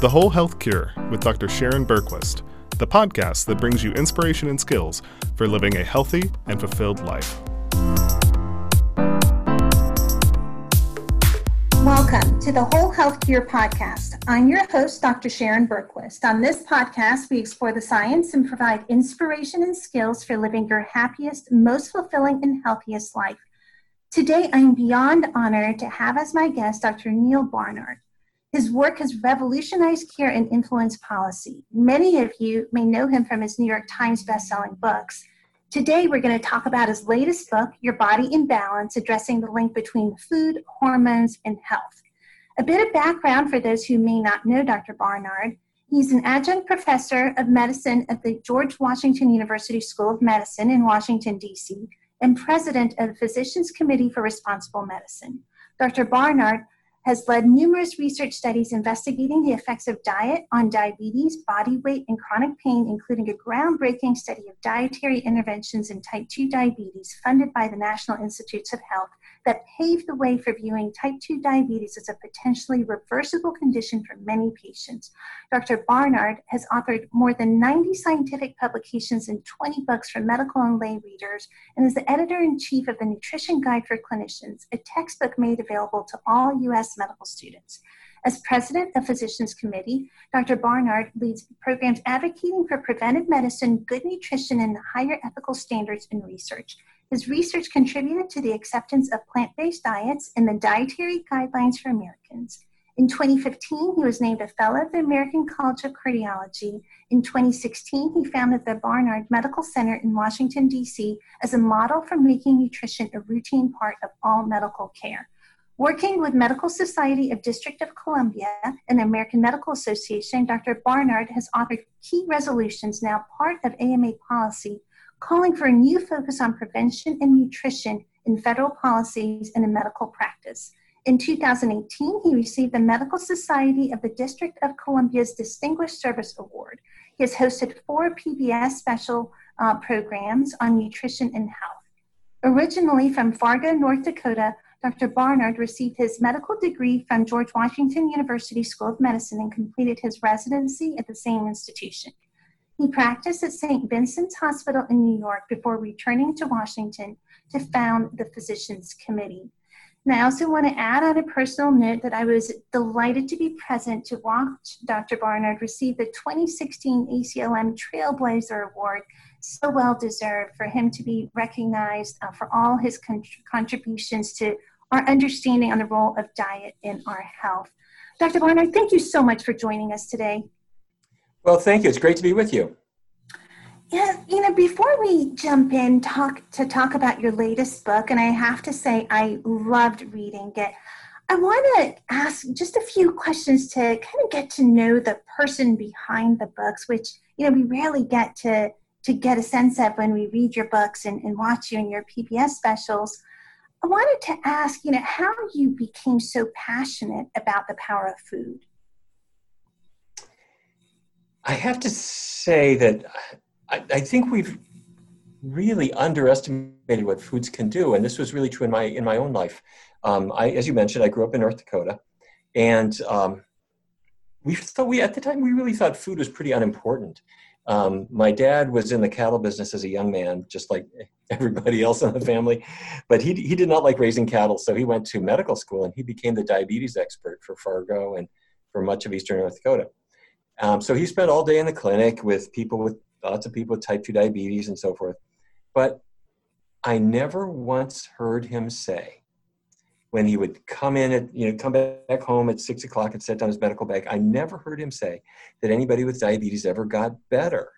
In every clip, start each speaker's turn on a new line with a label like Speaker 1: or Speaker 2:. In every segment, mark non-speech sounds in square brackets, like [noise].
Speaker 1: The Whole Health Cure with Dr. Sharon Bergquist, the podcast that brings you inspiration and skills for living a healthy and fulfilled life.
Speaker 2: Welcome to the Whole Health Cure podcast. I'm your host, Dr. Sharon Bergquist. On this podcast, we explore the science and provide inspiration and skills for living your happiest, most fulfilling, and healthiest life. Today, I'm beyond honored to have as my guest Dr. Neal Barnard. His work has revolutionized care and influenced policy. Many of you may know him from his New York Times bestselling books. Today, we're going to talk about his latest book, Your Body in Balance, addressing the link between food, hormones, and health. A bit of background for those who may not know Dr. Barnard. He's an adjunct professor of medicine at the George Washington University School of Medicine in Washington, D.C., and president of the Physicians Committee for Responsible Medicine. Dr. Barnard has led numerous research studies investigating the effects of diet on diabetes, body weight, and chronic pain, including a groundbreaking study of dietary interventions in type 2 diabetes funded by the National Institutes of Health that paved the way for viewing type 2 diabetes as a potentially reversible condition for many patients. Dr. Barnard has authored more than 90 scientific publications and 20 books for medical and lay readers, and is the editor in chief of the Nutrition Guide for Clinicians, a textbook made available to all U.S. medical students. As president of Physicians Committee, Dr. Barnard leads programs advocating for preventive medicine, good nutrition, and higher ethical standards in research. His research contributed to the acceptance of plant based diets in the Dietary Guidelines for Americans. In 2015, he was named a Fellow of the American College of Cardiology. In 2016, he founded the Barnard Medical Center in Washington, D.C., as a model for making nutrition a routine part of all medical care. Working with Medical Society of District of Columbia and the American Medical Association, Dr. Barnard has authored key resolutions now part of AMA policy calling for a new focus on prevention and nutrition in federal policies and in medical practice. In 2018, he received the Medical Society of the District of Columbia's Distinguished Service Award. He has hosted four PBS special uh, programs on nutrition and health. Originally from Fargo, North Dakota, Dr. Barnard received his medical degree from George Washington University School of Medicine and completed his residency at the same institution. He practiced at St. Vincent's Hospital in New York before returning to Washington to found the Physicians Committee. And I also want to add on a personal note that I was delighted to be present to watch Dr. Barnard receive the 2016 ACLM Trailblazer Award, so well deserved for him to be recognized uh, for all his con- contributions to our understanding on the role of diet in our health. Dr. Barnard, thank you so much for joining us today.
Speaker 3: Well, thank you. It's great to be with you.
Speaker 2: Yeah, you know, before we jump in talk to talk about your latest book, and I have to say I loved reading it. I want to ask just a few questions to kind of get to know the person behind the books, which you know we rarely get to to get a sense of when we read your books and, and watch you in your PBS specials. I wanted to ask, you know, how you became so passionate about the power of food.
Speaker 3: I have to say that I, I, think we've really underestimated what foods can do, and this was really true in my in my own life. Um, I, as you mentioned, I grew up in North Dakota, and um, we thought we at the time we really thought food was pretty unimportant. Um, my dad was in the cattle business as a young man, just like [laughs] everybody else in the family, but he he did not like raising cattle, so he went to medical school and he became the diabetes expert for Fargo and for much of eastern North Dakota. Um, so he spent all day in the clinic with people with lots of people with type 2 diabetes and so forth. But I never once heard him say, when he would come in at, you know, come back home at six o'clock and set down his medical bag, I never heard him say that anybody with diabetes ever got better.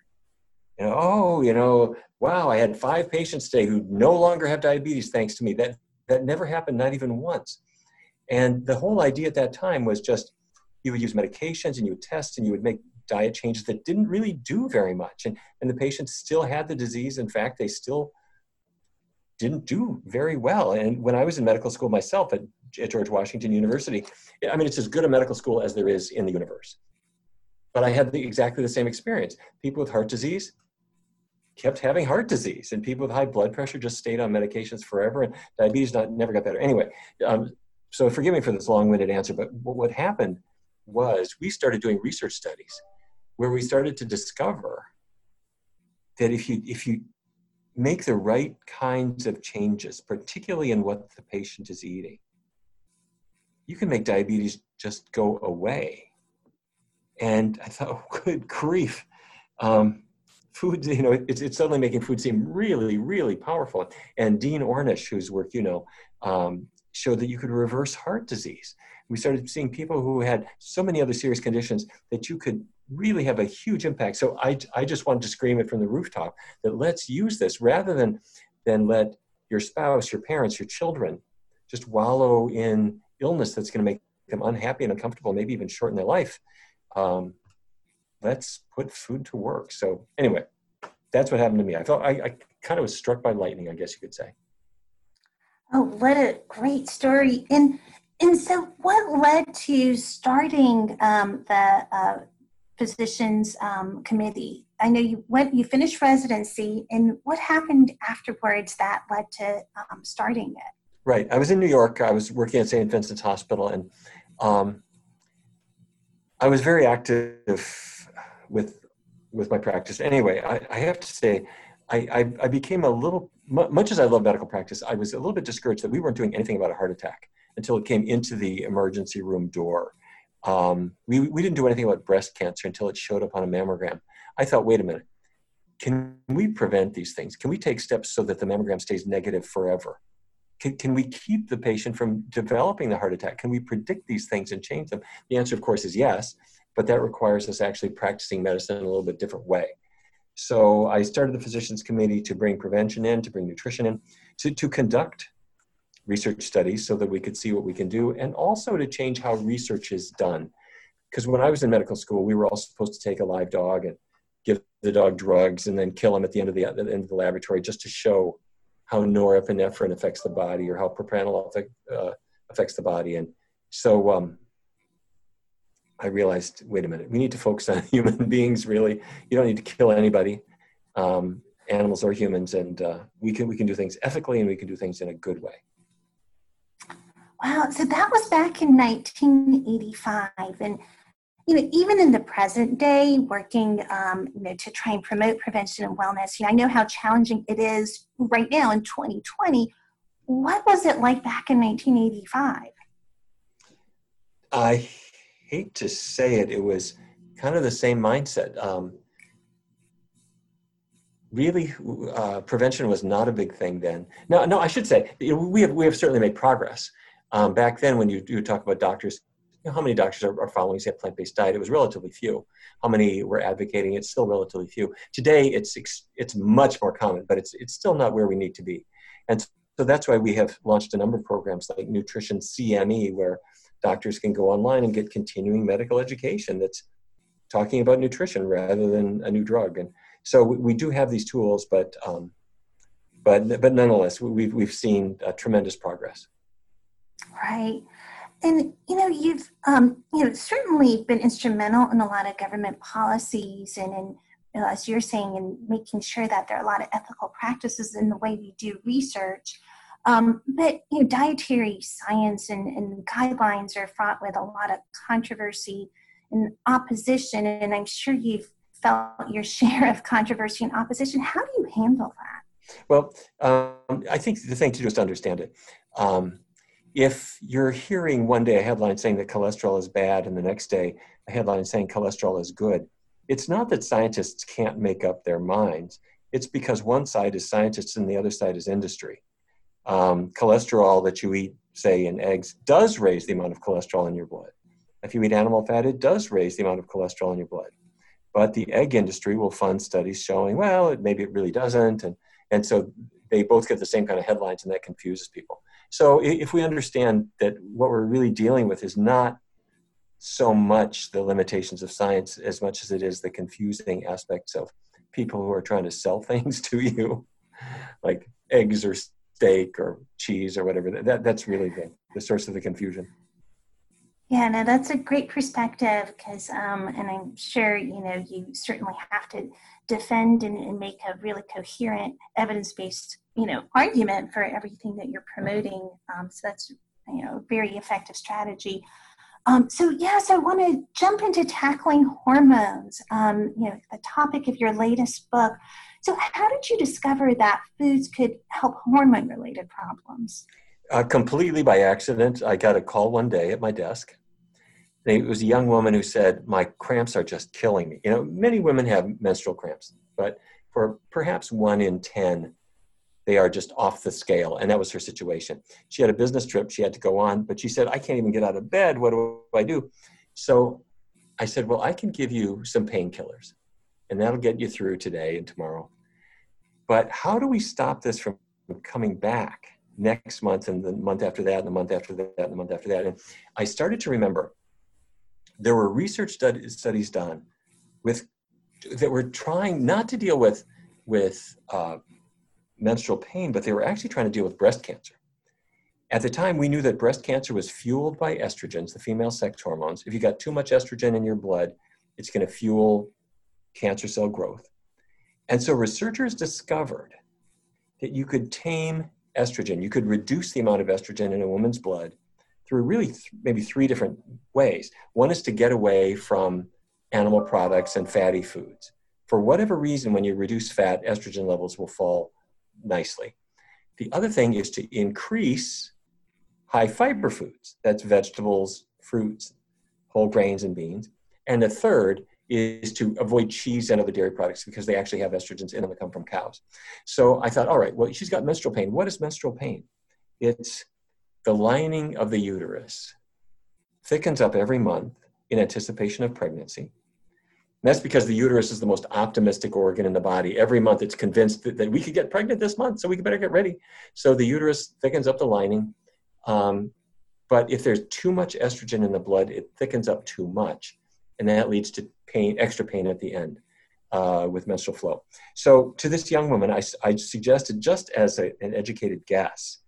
Speaker 3: You know, oh, you know, wow, I had five patients today who no longer have diabetes thanks to me. That that never happened, not even once. And the whole idea at that time was just you would use medications and you would test and you would make diet changes that didn't really do very much. And, and the patients still had the disease. In fact, they still didn't do very well. And when I was in medical school myself at, at George Washington University, I mean, it's as good a medical school as there is in the universe. But I had the, exactly the same experience. People with heart disease kept having heart disease, and people with high blood pressure just stayed on medications forever, and diabetes not, never got better. Anyway, um, so forgive me for this long-winded answer, but what happened was we started doing research studies where we started to discover that if you if you make the right kinds of changes, particularly in what the patient is eating, you can make diabetes just go away. And I thought, oh, [laughs] good grief. Um, food, you know, it's, it's suddenly making food seem really, really powerful. And Dean Ornish, whose work you know, um, showed that you could reverse heart disease. We started seeing people who had so many other serious conditions that you could really have a huge impact. So I, I just wanted to scream it from the rooftop that let's use this rather than, than let your spouse, your parents, your children just wallow in illness that's going to make them unhappy and uncomfortable, maybe even shorten their life. Um, let's put food to work. So anyway, that's what happened to me. I felt I, I kind of was struck by lightning, I guess you could say.
Speaker 2: Oh, what a great story! And and so, what led to starting um, the uh, physicians um, committee? I know you went, you finished residency, and what happened afterwards that led to um, starting it?
Speaker 3: Right. I was in New York. I was working at St. Vincent's Hospital, and um, I was very active with with my practice. Anyway, I, I have to say, I, I, I, became a little much as I love medical practice. I was a little bit discouraged that we weren't doing anything about a heart attack until it came into the emergency room door. Um, we we didn't do anything about breast cancer until it showed up on a mammogram. I thought, wait a minute, can we prevent these things? Can we take steps so that the mammogram stays negative forever? Can, can we keep the patient from developing the heart attack? Can we predict these things and change them? The answer, of course, is yes, but that requires us actually practicing medicine in a little bit different way. So I started the physicians committee to bring prevention in, to bring nutrition in, to, to conduct research studies so that we could see what we can do, and also to change how research is done. Because when I was in medical school, we were all supposed to take a live dog and give the dog drugs and then kill him at the end of the, the end of the laboratory just to show how norepinephrine affects the body or how propranolol affect, uh, affects the body. And so um, I realized, wait a minute, we need to focus on [laughs] human beings. Really, you don't need to kill anybody. Um, animals or humans, and uh, we can we can do things ethically, and we can do things in a good way.
Speaker 2: Wow! So that was back in 1985, and you know, even in the present day, working, um, you know, to try and promote prevention and wellness, you know, I know how challenging it is right now in 2020. What was it like back in 1985?
Speaker 3: I hate to say it, it was kind of the same mindset. Um, really, uh, prevention was not a big thing then. No, no, I should say we have we have certainly made progress. Um, back then, when you, you talk about doctors you know, how many doctors are, are following say a plant-based diet? It was relatively few. How many were advocating? It's still relatively few. Today, it's it's much more common, but it's it's still not where we need to be. And so that's why we have launched a number of programs like Nutrition CME, where doctors can go online and get continuing medical education that's talking about nutrition rather than a new drug. And so we, we do have these tools, but um, but but nonetheless, we've we've seen uh, tremendous progress.
Speaker 2: Right. And you know, you've um, you know certainly been instrumental in a lot of government policies, and in you know, as you're saying, in making sure that there are a lot of ethical practices in the way we do research. Um, but you know, dietary science and, and guidelines are fraught with a lot of controversy and opposition, and I'm sure you've felt your [laughs] share of controversy and opposition. How do you handle that?
Speaker 3: Well, um, I think the thing to do is to understand it. Um, if you're hearing one day a headline saying that cholesterol is bad and the next day a headline saying cholesterol is good, it's not that scientists can't make up their minds. It's because one side is scientists and the other side is industry. Um, cholesterol that you eat, say, in eggs, does raise the amount of cholesterol in your blood. If you eat animal fat, it does raise the amount of cholesterol in your blood. But the egg industry will fund studies showing, well, it, maybe it really doesn't. And, and so they both get the same kind of headlines, and that confuses people. So if we understand that what we're really dealing with is not so much the limitations of science as much as it is the confusing aspects of people who are trying to sell [laughs] things to you, like eggs or steak or cheese or whatever. That, that's really the, the source of the confusion.
Speaker 2: Yeah, no, that's a great perspective because, um, and I'm sure you know you certainly have to defend and, and make a really coherent, evidence-based, you know, argument for everything that you're promoting. Um, so that's you know a very effective strategy. Um, so yes, I want to jump into tackling hormones. Um, you know, the topic of your latest book. So, how did you discover that foods could help hormone-related problems?
Speaker 3: Uh, completely by accident. I got a call one day at my desk. It was a young woman who said, "My cramps are just killing me." You know, many women have menstrual cramps, but for perhaps one in ten, they are just off the scale. And that was her situation. She had a business trip she had to go on, but she said, I can't even get out of bed. What do I do? So I said, Well, I can give you some painkillers, and that'll get you through today and tomorrow. But how do we stop this from coming back next month and the month after that, and the month after that, and the month after that? And I started to remember there were research studies done with that were trying not to deal with with uh, menstrual pain, but they were actually trying to deal with breast cancer. At the time, we knew that breast cancer was fueled by estrogens, the female sex hormones. If you got too much estrogen in your blood, it's going to fuel cancer cell growth. And so researchers discovered that you could tame estrogen, you could reduce the amount of estrogen in a woman's blood through really th- maybe three different ways. One is to get away from animal products and fatty foods. For whatever reason, when you reduce fat, estrogen levels will fall nicely. The other thing is to increase high fiber foods. That's vegetables, fruits, whole grains, and beans. And the third is to avoid cheese and other dairy products because they actually have estrogens in them that come from cows. So I thought, all right, well, she's got menstrual pain. What is menstrual pain? It's the lining of the uterus thickens up every month in anticipation of pregnancy. And that's because the uterus is the most optimistic organ in the body. Every month it's convinced that, that we could get pregnant this month, so we better get ready. So the uterus thickens up the lining. Um, but if there's too much estrogen in the blood, it thickens up too much. And that leads to pain, extra pain at the end uh, with menstrual flow. So to this young woman, I, I suggested, just as a, an educated guess,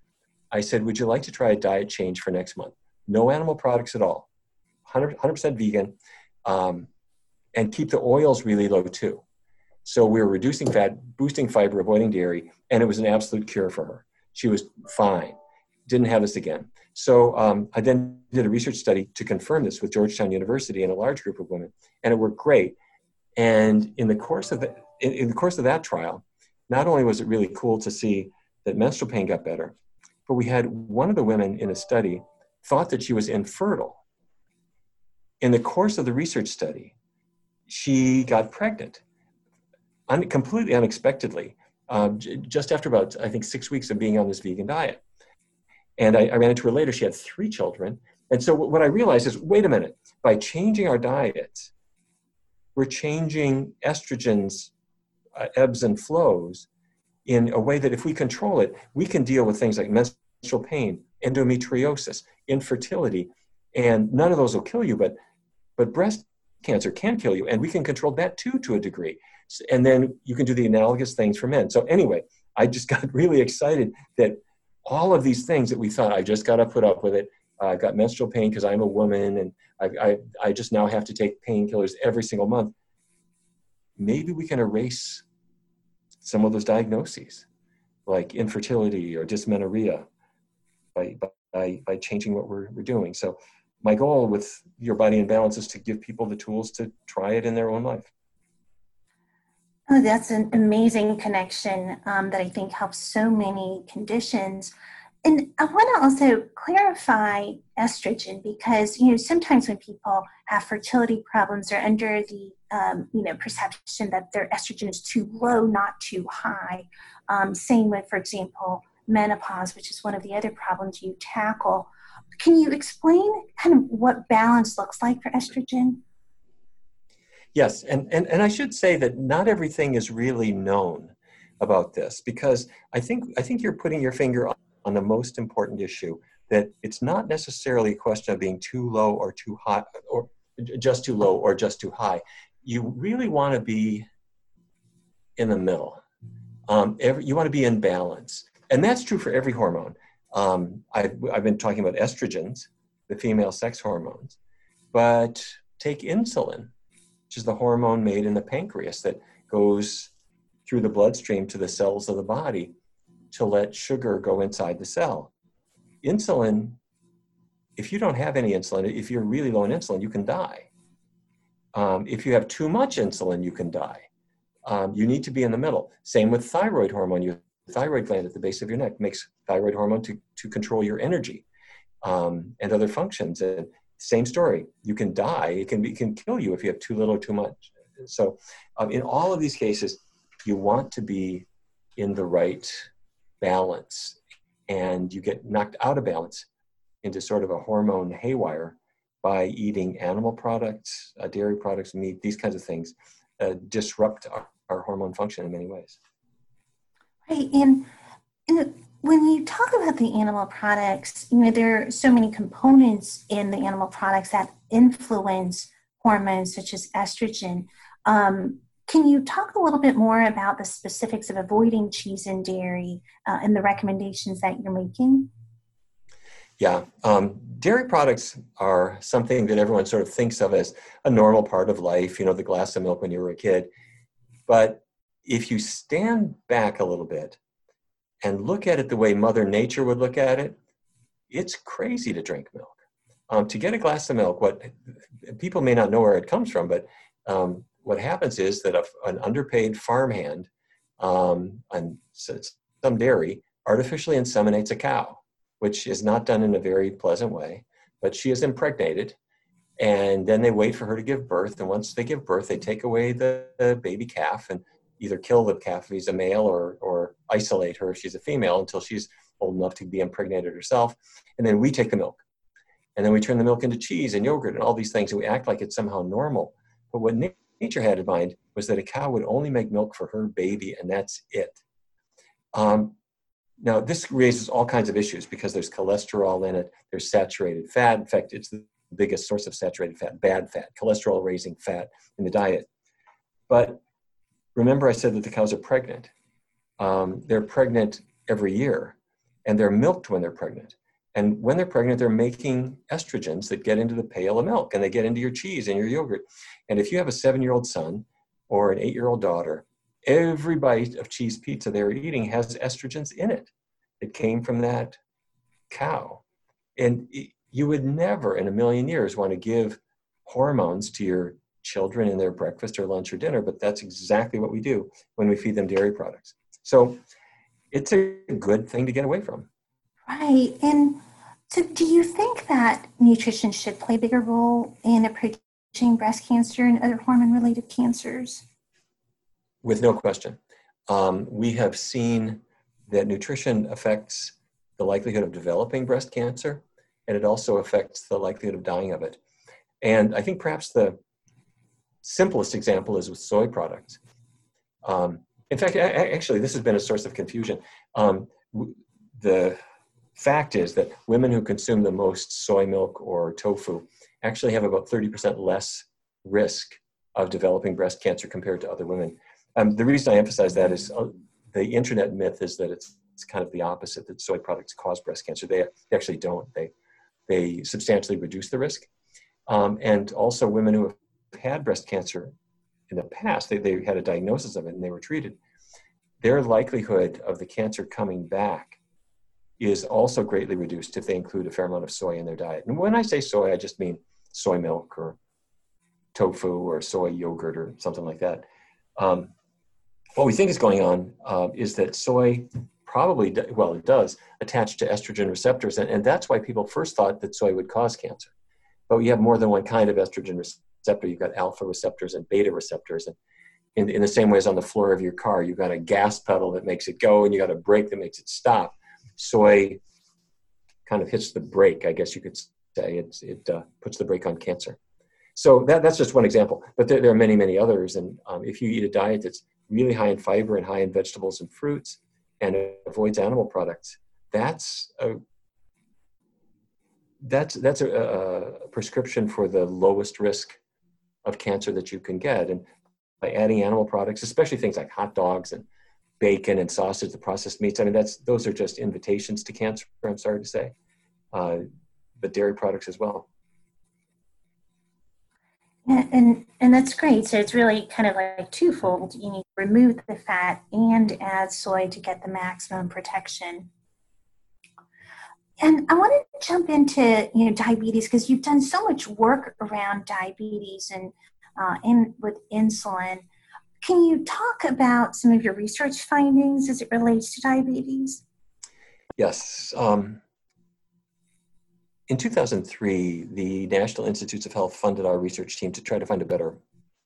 Speaker 3: I said, Would you like to try a diet change for next month? No animal products at all, 100, percent vegan. Um, and keep the oils really low too. So we were reducing fat, boosting fiber, avoiding dairy, and it was an absolute cure for her. She was fine, didn't have this again. So um, I then did a research study to confirm this with Georgetown University and a large group of women, and it worked great. And in the course of the, in, in the course of that trial, not only was it really cool to see that menstrual pain got better, but we had one of the women in a study thought that she was infertile. In the course of the research study, she got pregnant un- completely unexpectedly um, j- just after about i think six weeks of being on this vegan diet. And I, I, ran into her later. She had three children. And so what i realized is wait a minute by changing our diets we're changing estrogens uh, ebbs and flows in a way that if we control it we can deal with things like menstrual pain endometriosis infertility and none of those will kill you but but breast cancer can kill you, and we can control that too to a degree. And then you can do the analogous things for men. So anyway, I just [laughs] got really excited that all of these things that we thought I just got to put up with it. I got menstrual pain because I'm a woman, and I, I, I just now have to take painkillers every single month. Maybe we can erase some of those diagnoses, like infertility or dysmenorrhea, by, by, by changing what we're, we're doing. So my goal with your body in balance is to give people the tools to try it in their own life.
Speaker 2: Oh that's an amazing connection um, that i think helps so many conditions. And i want to also clarify estrogen because you know sometimes when people have fertility problems they're under the um, you know perception that their estrogen is too low not too high. Um, same with for example menopause which is one of the other problems you tackle can you explain kind of what balance looks like for estrogen?
Speaker 3: Yes, and, and, and I should say that not everything is really known about this because I think I think you're putting your finger on, the most important issue that it's not necessarily a question of being too low or too high or just too low or just too high. You really want to be in the middle. Um, every, you want to be in balance, and that's true for every hormone. Um, I've, I've been talking about estrogens, the female sex hormones, but take insulin, which is the hormone made in the pancreas that goes through the bloodstream to the cells of the body to let sugar go inside the cell. Insulin if you don't have any insulin, if you're really low in insulin, you can die. Um, if you have too much insulin, you can die. Um, you need to be in the middle. Same with thyroid hormone. Your thyroid gland at the base of your neck makes thyroid hormone to, to control your energy um, and other functions. And same story. You can die. It can, be, it can kill you if you have too little or too much. So, um, in all of these cases, you want to be in the right balance, and you get knocked out of balance into sort of a hormone haywire by eating animal products, uh, dairy products, meat, these kinds of things uh, disrupt our, our, hormone function in many ways.
Speaker 2: Right, and, and when you talk about the animal products, you know there are so many components in the animal products that influence hormones such as estrogen. Um, can you talk a little bit more about the specifics of avoiding cheese and dairy uh, and the recommendations that you're making?
Speaker 3: Yeah, um, dairy products are something that everyone sort of thinks of as a normal part of life, you know, the glass of milk when you were a kid. But if you stand back a little bit and look at it the way Mother Nature would look at it, it's crazy to drink milk. Um, to get a glass of milk, what people may not know where it comes from, but um, what happens is that a, an underpaid farmhand um, some dairy artificially inseminates a cow which is not done in a very pleasant way. But she is impregnated, and then they wait for her to give birth. And once they give birth, they take away the, the baby calf and either kill the calf if he's a male or, or isolate her if she's a female until she's old enough to be impregnated herself. And then we take the milk. And then we turn the milk into cheese and yogurt and all these things, and we act like it's somehow normal. But what nature had in mind was that a cow would only make milk for her baby, and that's it. Um, now, this raises all kinds of issues because there's cholesterol in it, there's saturated fat. In fact, it's the biggest source of saturated fat, bad fat, cholesterol raising fat in the diet. But remember, I said that the cows are pregnant. Um, they're pregnant every year, and they're milked when they're pregnant. And when they're pregnant, they're making estrogens that get into the pail of milk and they get into your cheese and your yogurt. And if you have a seven year old son or an eight year old daughter, every bite of cheese pizza they're eating has estrogens in it. It came from that cow. And you would never in a million years want to give hormones to your children in their breakfast or lunch or dinner, but that's exactly what we do when we feed them dairy products. So it's a good thing to get away from.
Speaker 2: Right. And so do you think that nutrition should play a bigger role in approaching breast cancer and other hormone related cancers?
Speaker 3: with no question. Um, we have seen that nutrition affects the likelihood of developing breast cancer, and it also affects the likelihood of dying of it. And I think perhaps the simplest example is with soy products. Um, in fact, actually, this has been a source of confusion. Um, the fact is that women who consume the most soy milk or tofu actually have about 30% less risk of developing breast cancer compared to other women. Um, the reason I emphasize that is uh, the internet myth is that it's, it's kind of the opposite that soy products cause breast cancer. They, they actually don't. They, they substantially reduce the risk. Um, and also, women who have had breast cancer in the past, they, they had a diagnosis of it and they were treated. Their likelihood of the cancer coming back is also greatly reduced if they include a fair amount of soy in their diet. And when I say soy, I just mean soy milk or tofu or soy yogurt or something like that. Um, what we think is going on uh, is that soy probably, well, it does attach to estrogen receptors, and, and that's why people first thought that soy would cause cancer. But we have more than one kind of estrogen receptor. You've got alpha receptors and beta receptors, and in, in the same way as on the floor of your car, you've got a gas pedal that makes it go, and you got a brake that makes it stop. Soy kind of hits the brake, I guess you could say. It's, it uh, puts the brake on cancer. So that, that's just one example, but there, there are many, many others. And um, if you eat a diet that's really high in fiber and high in vegetables and fruits and avoids animal products, that's a that's that's a, a, prescription for the lowest risk of cancer that you can get. And by adding animal products, especially things like hot dogs and bacon and sausage, the processed meats, I mean that's those are just invitations to cancer. I'm sorry to say, uh, but dairy products as well.
Speaker 2: And, and, and that's great. So it's really kind of like twofold. You need to remove the fat and add soy to get the maximum protection. And I want to jump into you know diabetes because you've done so much work around diabetes and uh, in with insulin. Can you talk about some of your research findings as it relates to diabetes?
Speaker 3: Yes. Um, in 2003, the National Institutes of Health funded our research team to try to find a better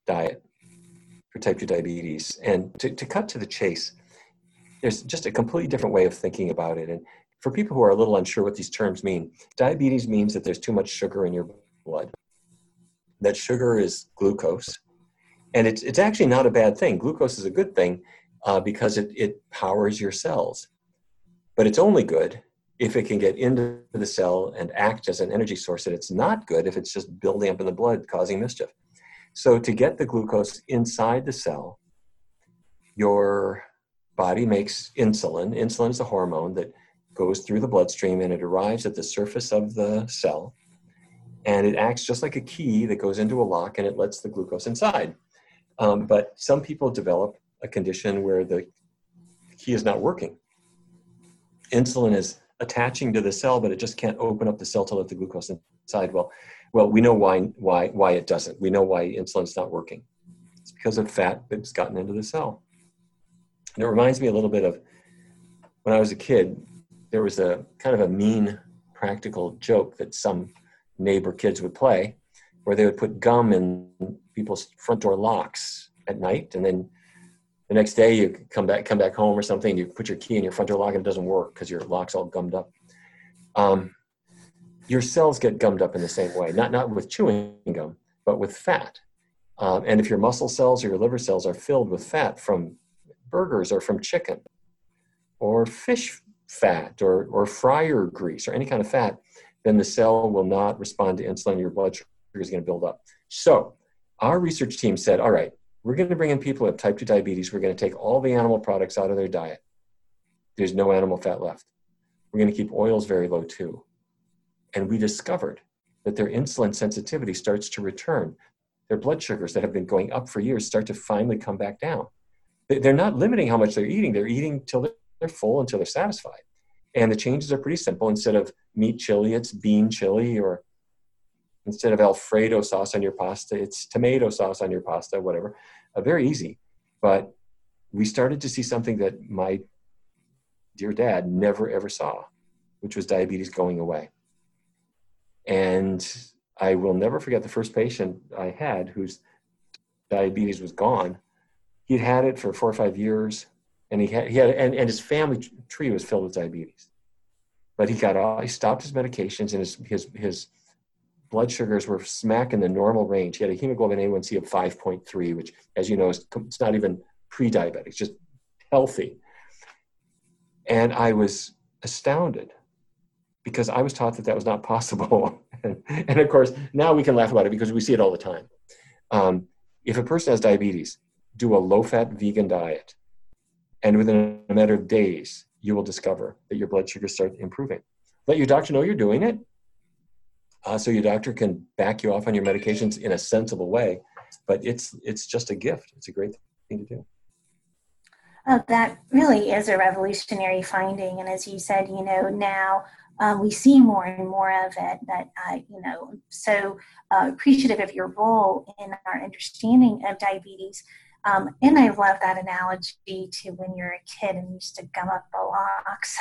Speaker 3: diet for type 2 diabetes. And to, to cut to the chase, there's just a completely different way of thinking about it. And for people who are a little unsure what these terms mean, diabetes means that there's too much sugar in your blood. That sugar is glucose. And it's, it's actually not a bad thing. Glucose is a good thing uh, because it, it powers your cells. But it's only good if it can get into the cell and act as an energy source. And it's not good if it's just building up in the blood, causing mischief. So, to get the glucose inside the cell, your body makes insulin. Insulin is a hormone that goes through the bloodstream and it arrives at the surface of the cell. And it acts just like a key that goes into a lock and it lets the glucose inside. Um, but some people develop a condition where the key is not working. Insulin is attaching to the cell, but it just can't open up the cell to let the glucose inside. Well, well, we know why why why it doesn't. We know why insulin's not working. It's because of fat that's gotten into the cell. And it reminds me a little bit of when I was a kid. There was a kind of a mean practical joke that some neighbor kids would play, where they would put gum in people's front door locks at night, and then the next day you come back come back home or something you put your key in your front door lock and it doesn't work because your lock's all gummed up. Um, your cells get gummed up in the same way not not with chewing gum but with fat. Um, and if your muscle cells or your liver cells are filled with fat from burgers or from chicken or fish fat or, or fryer grease or any kind of fat then the cell will not respond to insulin your blood sugar is going to build up so our research team said all right we're going to bring in people with type 2 diabetes. We're going to take all the animal products out of their diet. There's no animal fat left. We're going to keep oils very low too. And we discovered that their insulin sensitivity starts to return. Their blood sugars that have been going up for years start to finally come back down. They're not limiting how much they're eating, they're eating till they're full until they're satisfied. And the changes are pretty simple. Instead of meat chili, it's bean chili, or instead of Alfredo sauce on your pasta, it's tomato sauce on your pasta, whatever. Uh, very easy. But we started to see something that my dear dad never ever saw, which was diabetes going away. And I will never forget the first patient I had whose diabetes was gone. He'd had it for four or five years, and he had, he had and, and his family tree was filled with diabetes. But he got all, he stopped his medications, and his his his blood sugars were smack in the normal range. He had a hemoglobin A1C of 5.3, which, as you know, is it's not even pre-diabetic, it's just healthy. And I was astounded because I was taught that that was not possible. [laughs] and, and, of course, now we can laugh about it because we see it all the time. Um, if a person has diabetes, do a low-fat vegan diet, and within a matter of days, you will discover that your blood sugar starts improving. Let your doctor know you're doing it, uh, so your doctor can back you off on your medications in a sensible way. But it's it's just a gift. It's a great thing to do.
Speaker 2: Oh, that really is a revolutionary finding, and as you said, you know now um, we see more and more of it. That uh, you know, so uh, appreciative of your role in our understanding of diabetes. Um, and I love that analogy to when you're a kid and used to gum up the locks.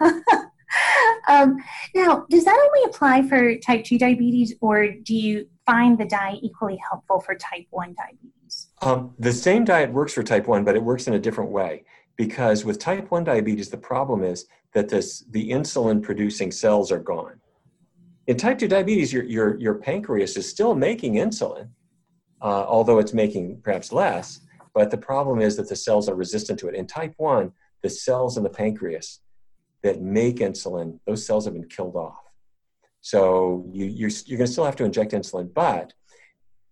Speaker 2: [laughs] um, now, does that only apply for type 2 diabetes, or do you find the diet equally helpful for type 1 diabetes?
Speaker 3: Um, the same diet works for type 1, but it works in a different way. Because with type 1 diabetes, the problem is that this, the insulin producing cells are gone. In type 2 diabetes, your, your, your pancreas is still making insulin, uh, although it's making perhaps less. But the problem is that the cells are resistant to it. In type 1, the cells in the pancreas that make insulin, those cells have been killed off. So you, you're, you're going to still have to inject insulin. But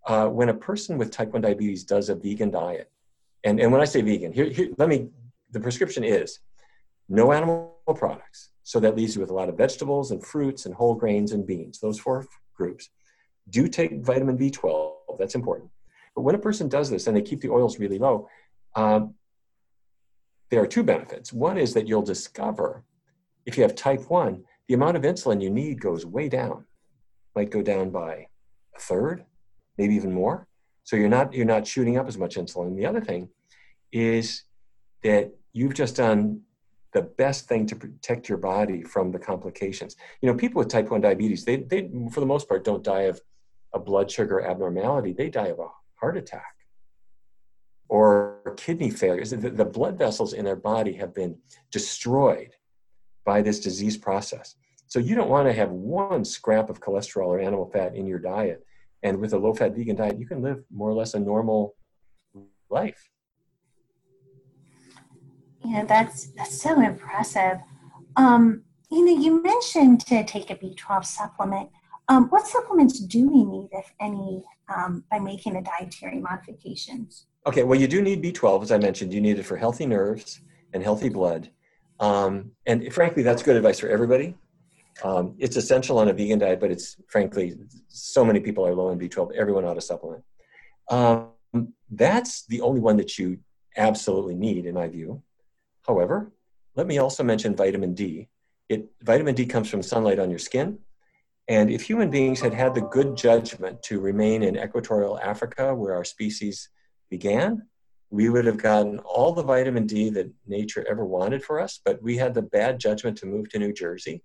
Speaker 3: uh, when a person with type 1 diabetes does a vegan diet, and, and when I say vegan, here, here, let me, the prescription is no animal products. So that leaves you with a lot of vegetables and fruits and whole grains and beans, those four groups. Do take vitamin B12, that's important. But when a person does this and they keep the oils really low, um, there are two benefits. One is that you'll discover if you have type 1, the amount of insulin you need goes way down. Might go down by a third, maybe even more. So you're not you're not shooting up as much insulin. The other thing is that you've just done the best thing to protect your body from the complications. You know, people with type 1 diabetes, they, they for the most part don't die of a blood sugar abnormality, they die of a heart attack or kidney failures. The, the blood vessels in their body have been destroyed by this disease process. So you don't want to have one scrap of cholesterol or animal fat in your diet. And with a low fat vegan diet, you can live more or less a normal life.
Speaker 2: Yeah, that's that's so impressive. Um, you know, you mentioned to take a B12 supplement. Um, what supplements do we need, if any, um, by making the dietary modifications?
Speaker 3: Okay, well, you do need B12, as I mentioned. You need it for healthy nerves and healthy blood. Um, and frankly, that's good advice for everybody. Um, it's essential on a vegan diet, but it's frankly, so many people are low in B12. Everyone ought to supplement. Um, that's the only one that you absolutely need, in my view. However, let me also mention vitamin D. It, vitamin D comes from sunlight on your skin. And if human beings had had the good judgment to remain in equatorial Africa, where our species began, we would have gotten all the vitamin D that nature ever wanted for us, but we had the bad judgment to move to New Jersey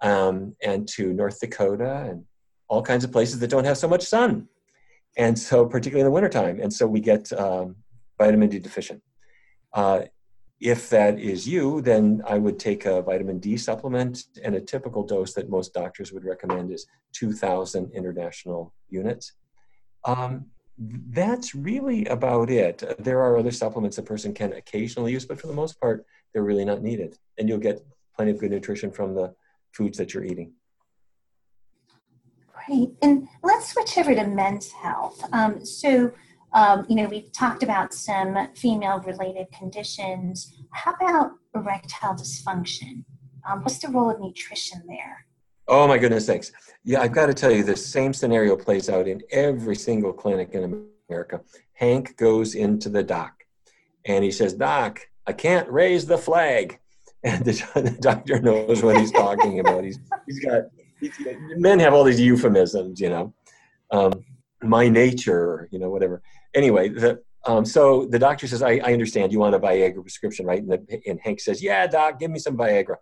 Speaker 3: um, and to North Dakota and all kinds of places that don't have so much sun. And so, particularly in the wintertime. And so we get um, vitamin D deficient. Uh, if that is you, then I would take a vitamin D supplement, and a typical dose that most doctors would recommend is 2,000 international units. Um, that's really about it. There are other supplements a person can occasionally use, but for the most part, they're really not needed. And you'll get plenty of good nutrition from the foods that you're eating.
Speaker 2: Great. And let's switch over to men's health. Um, so, um, you know, we've talked about some female related conditions. How about erectile dysfunction? Um, what's the role of nutrition there?
Speaker 3: Oh my goodness thanks. Yeah, I've got to tell you, the same scenario plays out in every single clinic in America. Hank goes into the doc and he says, Doc, I can't raise the flag. [laughs] And [laughs] the, doctor knows what he's talking about. He's, he's got, men have all these euphemisms, you know, um, my nature, you know, whatever anyway, the, um, so the doctor says, I, I, understand you want a Viagra prescription, right? And, the, and Hank says, Yeah, doc, give me some Viagra.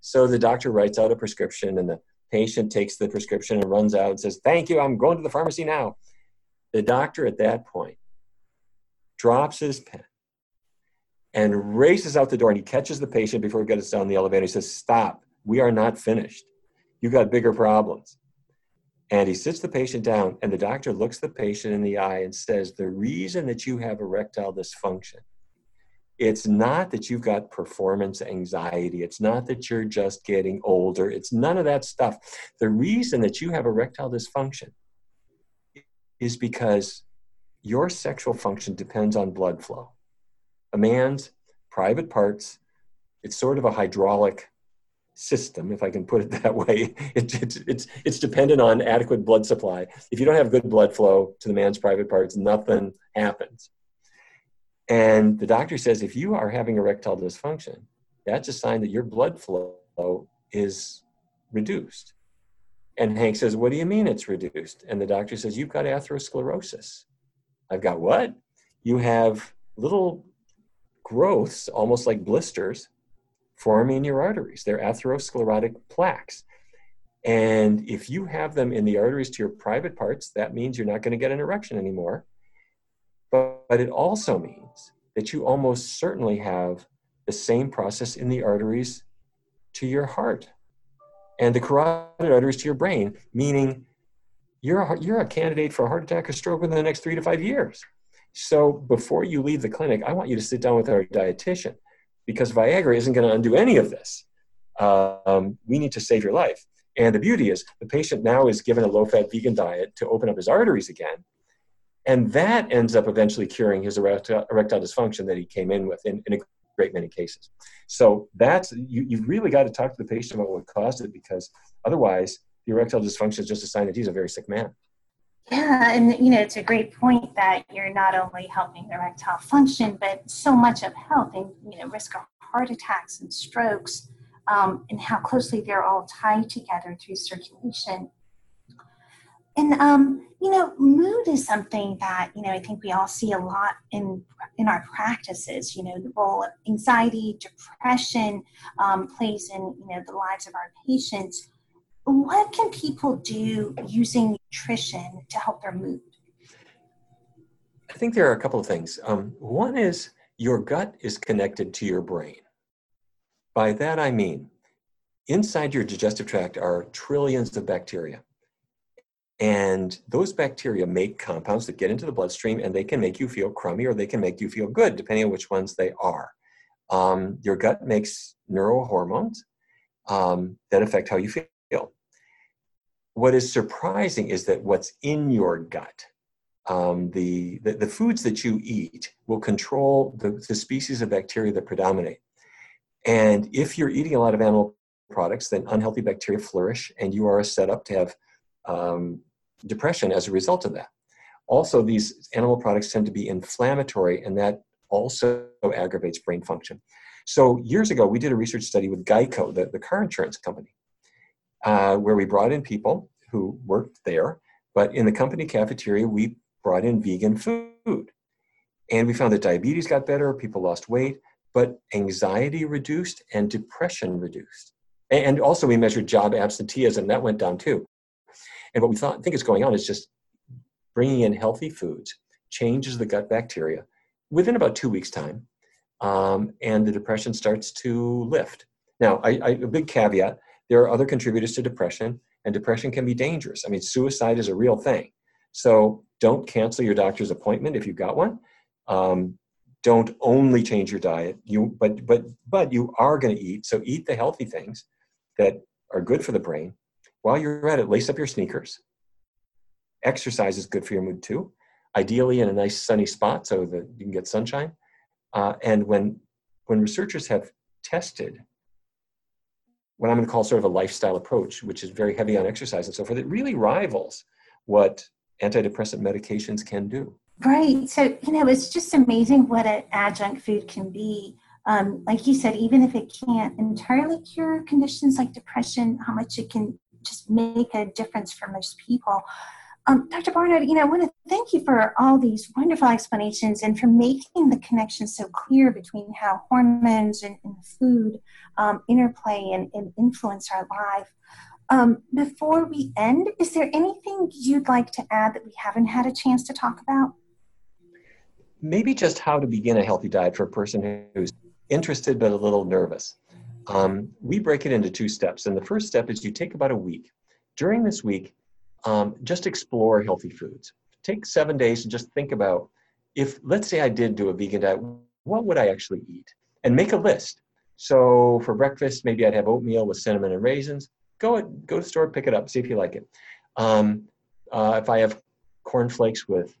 Speaker 3: So the doctor writes out a prescription, and the patient takes the prescription and runs out and says, Thank you, I'm going to the pharmacy now. The doctor at that point drops his pen and races out the door, and he catches the patient before he gets down the elevator. He says, Stop, we are not finished. You've got bigger problems. And he sits the patient down, and the doctor looks the patient in the eye and says, The reason that you have erectile dysfunction, it's not that you've got performance anxiety. It's not that you're just getting older. It's none of that stuff. The reason that you have erectile dysfunction is because your sexual function depends on blood flow. A man's private parts, it's sort of a hydraulic system, if I can put it [laughs] that way. It, it's, it's, it's dependent on adequate blood supply. If you don't have good blood flow to the man's private parts, nothing happens. And the doctor says if you are having erectile dysfunction, that's a sign that your blood flow is reduced. And Hank says, What do you mean it's reduced? And the doctor says, You've got atherosclerosis. I've got what? You have little growths, almost like blisters, forming your arteries. They're atherosclerotic plaques. And if you have them in the arteries to your private parts, that means you're not going to get an erection anymore. But, but it also means that you almost certainly have the same process in the arteries to your heart and the carotid arteries to your brain, meaning you're a, you're a candidate for a heart attack or stroke within the next three to five years. So before you leave the clinic, I want you to sit down with our dietitian because Viagra isn't going to undo any of this. Um, we need to save your life. And the beauty is, the patient now is given a low fat vegan diet to open up his arteries again. And that ends up eventually curing his erectile, dysfunction that he came in with in, in a great many cases. So that's, you, you've really got to talk to the patient about what caused it because otherwise, the erectile dysfunction is just a sign that he's a very sick man.
Speaker 2: Yeah, and you know, it's a great point that you're not only helping erectile function, but so much of health and you know, risk of heart attacks and strokes. um, and how closely they're all tied together through circulation. And um, you know, mood is something that you know I think we all see a lot in in our practices. You know, the role of anxiety, depression um, plays in you know the lives of our patients. What can people do using nutrition to help their mood?
Speaker 3: I think there are a couple of things. Um, one is your gut is connected to your brain. By that I mean, inside your digestive tract are trillions of bacteria. And those bacteria make compounds that get into the bloodstream and they can make you feel crummy or they can make you feel good, depending on which ones they are. Um, your gut makes neurohormones um, that affect how you feel. What is surprising is that what's in your gut, um, the, the, the, foods that you eat, will control the, the species of bacteria that predominate. And if you're eating a lot of animal products, then unhealthy bacteria flourish and you are set up to have um, depression as a result of that. Also, these animal products tend to be inflammatory, and that also aggravates brain function. So, years ago, we did a research study with Geico, the, the car insurance company, uh, where we brought in people who worked there, but in the company cafeteria, we brought in vegan food. And we found that diabetes got better, people lost weight, but anxiety reduced and depression reduced. And also, we measured job absenteeism, that went down too. And what we thought, think is going on is just bringing in healthy foods changes the gut bacteria within about two weeks' time, um, and the depression starts to lift. Now, I, I, a big caveat there are other contributors to depression, and depression can be dangerous. I mean, suicide is a real thing. So don't cancel your doctor's appointment if you've got one. Um, don't only change your diet. You, but but but you are going to eat. So eat the healthy things that are good for the brain, while you're at it, lace up your sneakers. Exercise is good for your mood too, ideally in a nice sunny spot so that you can get sunshine. Uh, and when when researchers have tested what I'm going to call sort of a lifestyle approach, which is very heavy on exercise and so forth, it really rivals what antidepressant medications can do.
Speaker 2: Right. So, you know, it's just amazing what an adjunct food can be um, like you said, even if it can't entirely cure conditions like depression, how much it can just make a difference for most people. Um, Dr. Barnard, you know, I want to thank you for all these wonderful explanations and for making the connection so clear between how hormones and, and food um, interplay and, and, influence our life. Um, before we end, is there anything you'd like to add that we haven't had a chance to talk about?
Speaker 3: Maybe just how to begin a healthy diet for a person who's interested but a little nervous. Um, we break it into two steps. And the first step is you take about a week. During this week, um, just explore healthy foods. Take seven days and just think about if, let's say, I did do a vegan diet, what would I actually eat? And make a list. So for breakfast, maybe I'd have oatmeal with cinnamon and raisins. Go go to the store, pick it up, see if you like it. Um, uh, if I have cornflakes with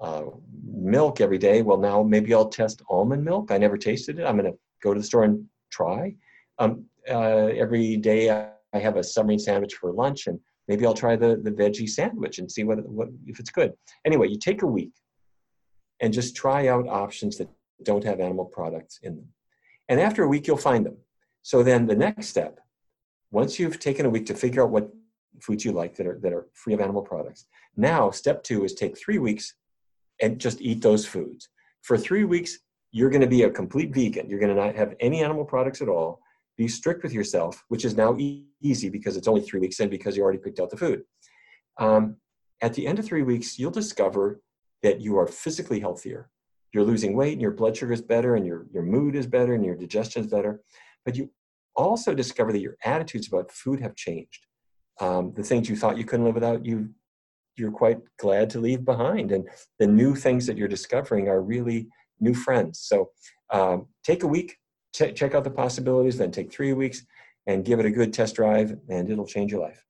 Speaker 3: uh, milk every day. Well, now maybe I'll test almond milk. I never tasted it. I'm going to go to the store and try. Um, uh, every day I have a submarine sandwich for lunch, and maybe I'll try the, the veggie sandwich and see what, what if it's good. Anyway, you take a week and just try out options that don't have animal products in them. And after a week, you'll find them. So then the next step, once you've taken a week to figure out what foods you like that are, that are free of animal products, now step two is take three weeks and just eat those foods. For three weeks, you're going to be a complete vegan. You're going to not have any animal products at all. Be strict with yourself, which is now e- easy because it's only three weeks in because you already picked out the food. Um, at the end of three weeks, you'll discover that you are physically healthier. You're losing weight and your blood sugar is better and your, your mood is better and your digestion is better. But you also discover that your attitudes about food have changed. Um, the things you thought you couldn't live without, you you're quite glad to leave behind. And the new things that you're discovering are really new friends. So um, take a week, ch- check out the possibilities, then take three weeks and give it a good test drive, and it'll change your life.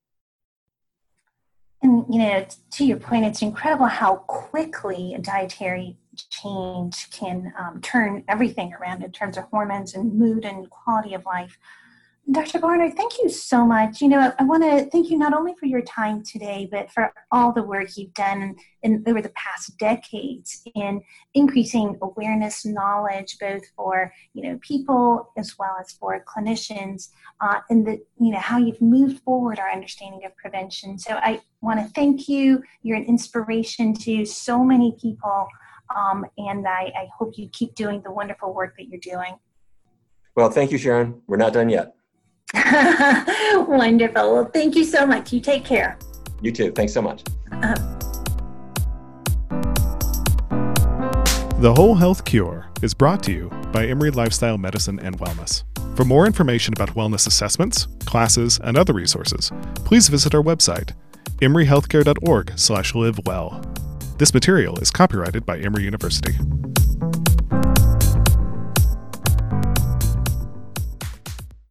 Speaker 2: And you know, to your point, it's incredible how quickly a dietary change can um, turn everything around in terms of hormones and mood and quality of life. Dr. Barnard, thank you so much. You know, I want to thank you not only for your time today, but for all the work you've done in, over the past decades in increasing awareness, knowledge, both for you know people as well as for clinicians, uh, and the you know how you've moved forward our understanding of prevention. So I want to thank you. You're an inspiration to so many people, um, and I, I hope you keep doing the wonderful work that you're doing.
Speaker 3: Well, thank you, Sharon. We're not done yet. [laughs]
Speaker 2: Wonderful. Well, thank you so much. You take care.
Speaker 3: You too. Thanks so much. Uh,
Speaker 1: the Whole Health Cure is brought to you by Emory Lifestyle Medicine and Wellness. For more information about wellness assessments, classes, and other resources, please visit our website, emoryhealthcare.org/livewell. This material is copyrighted by Emory University.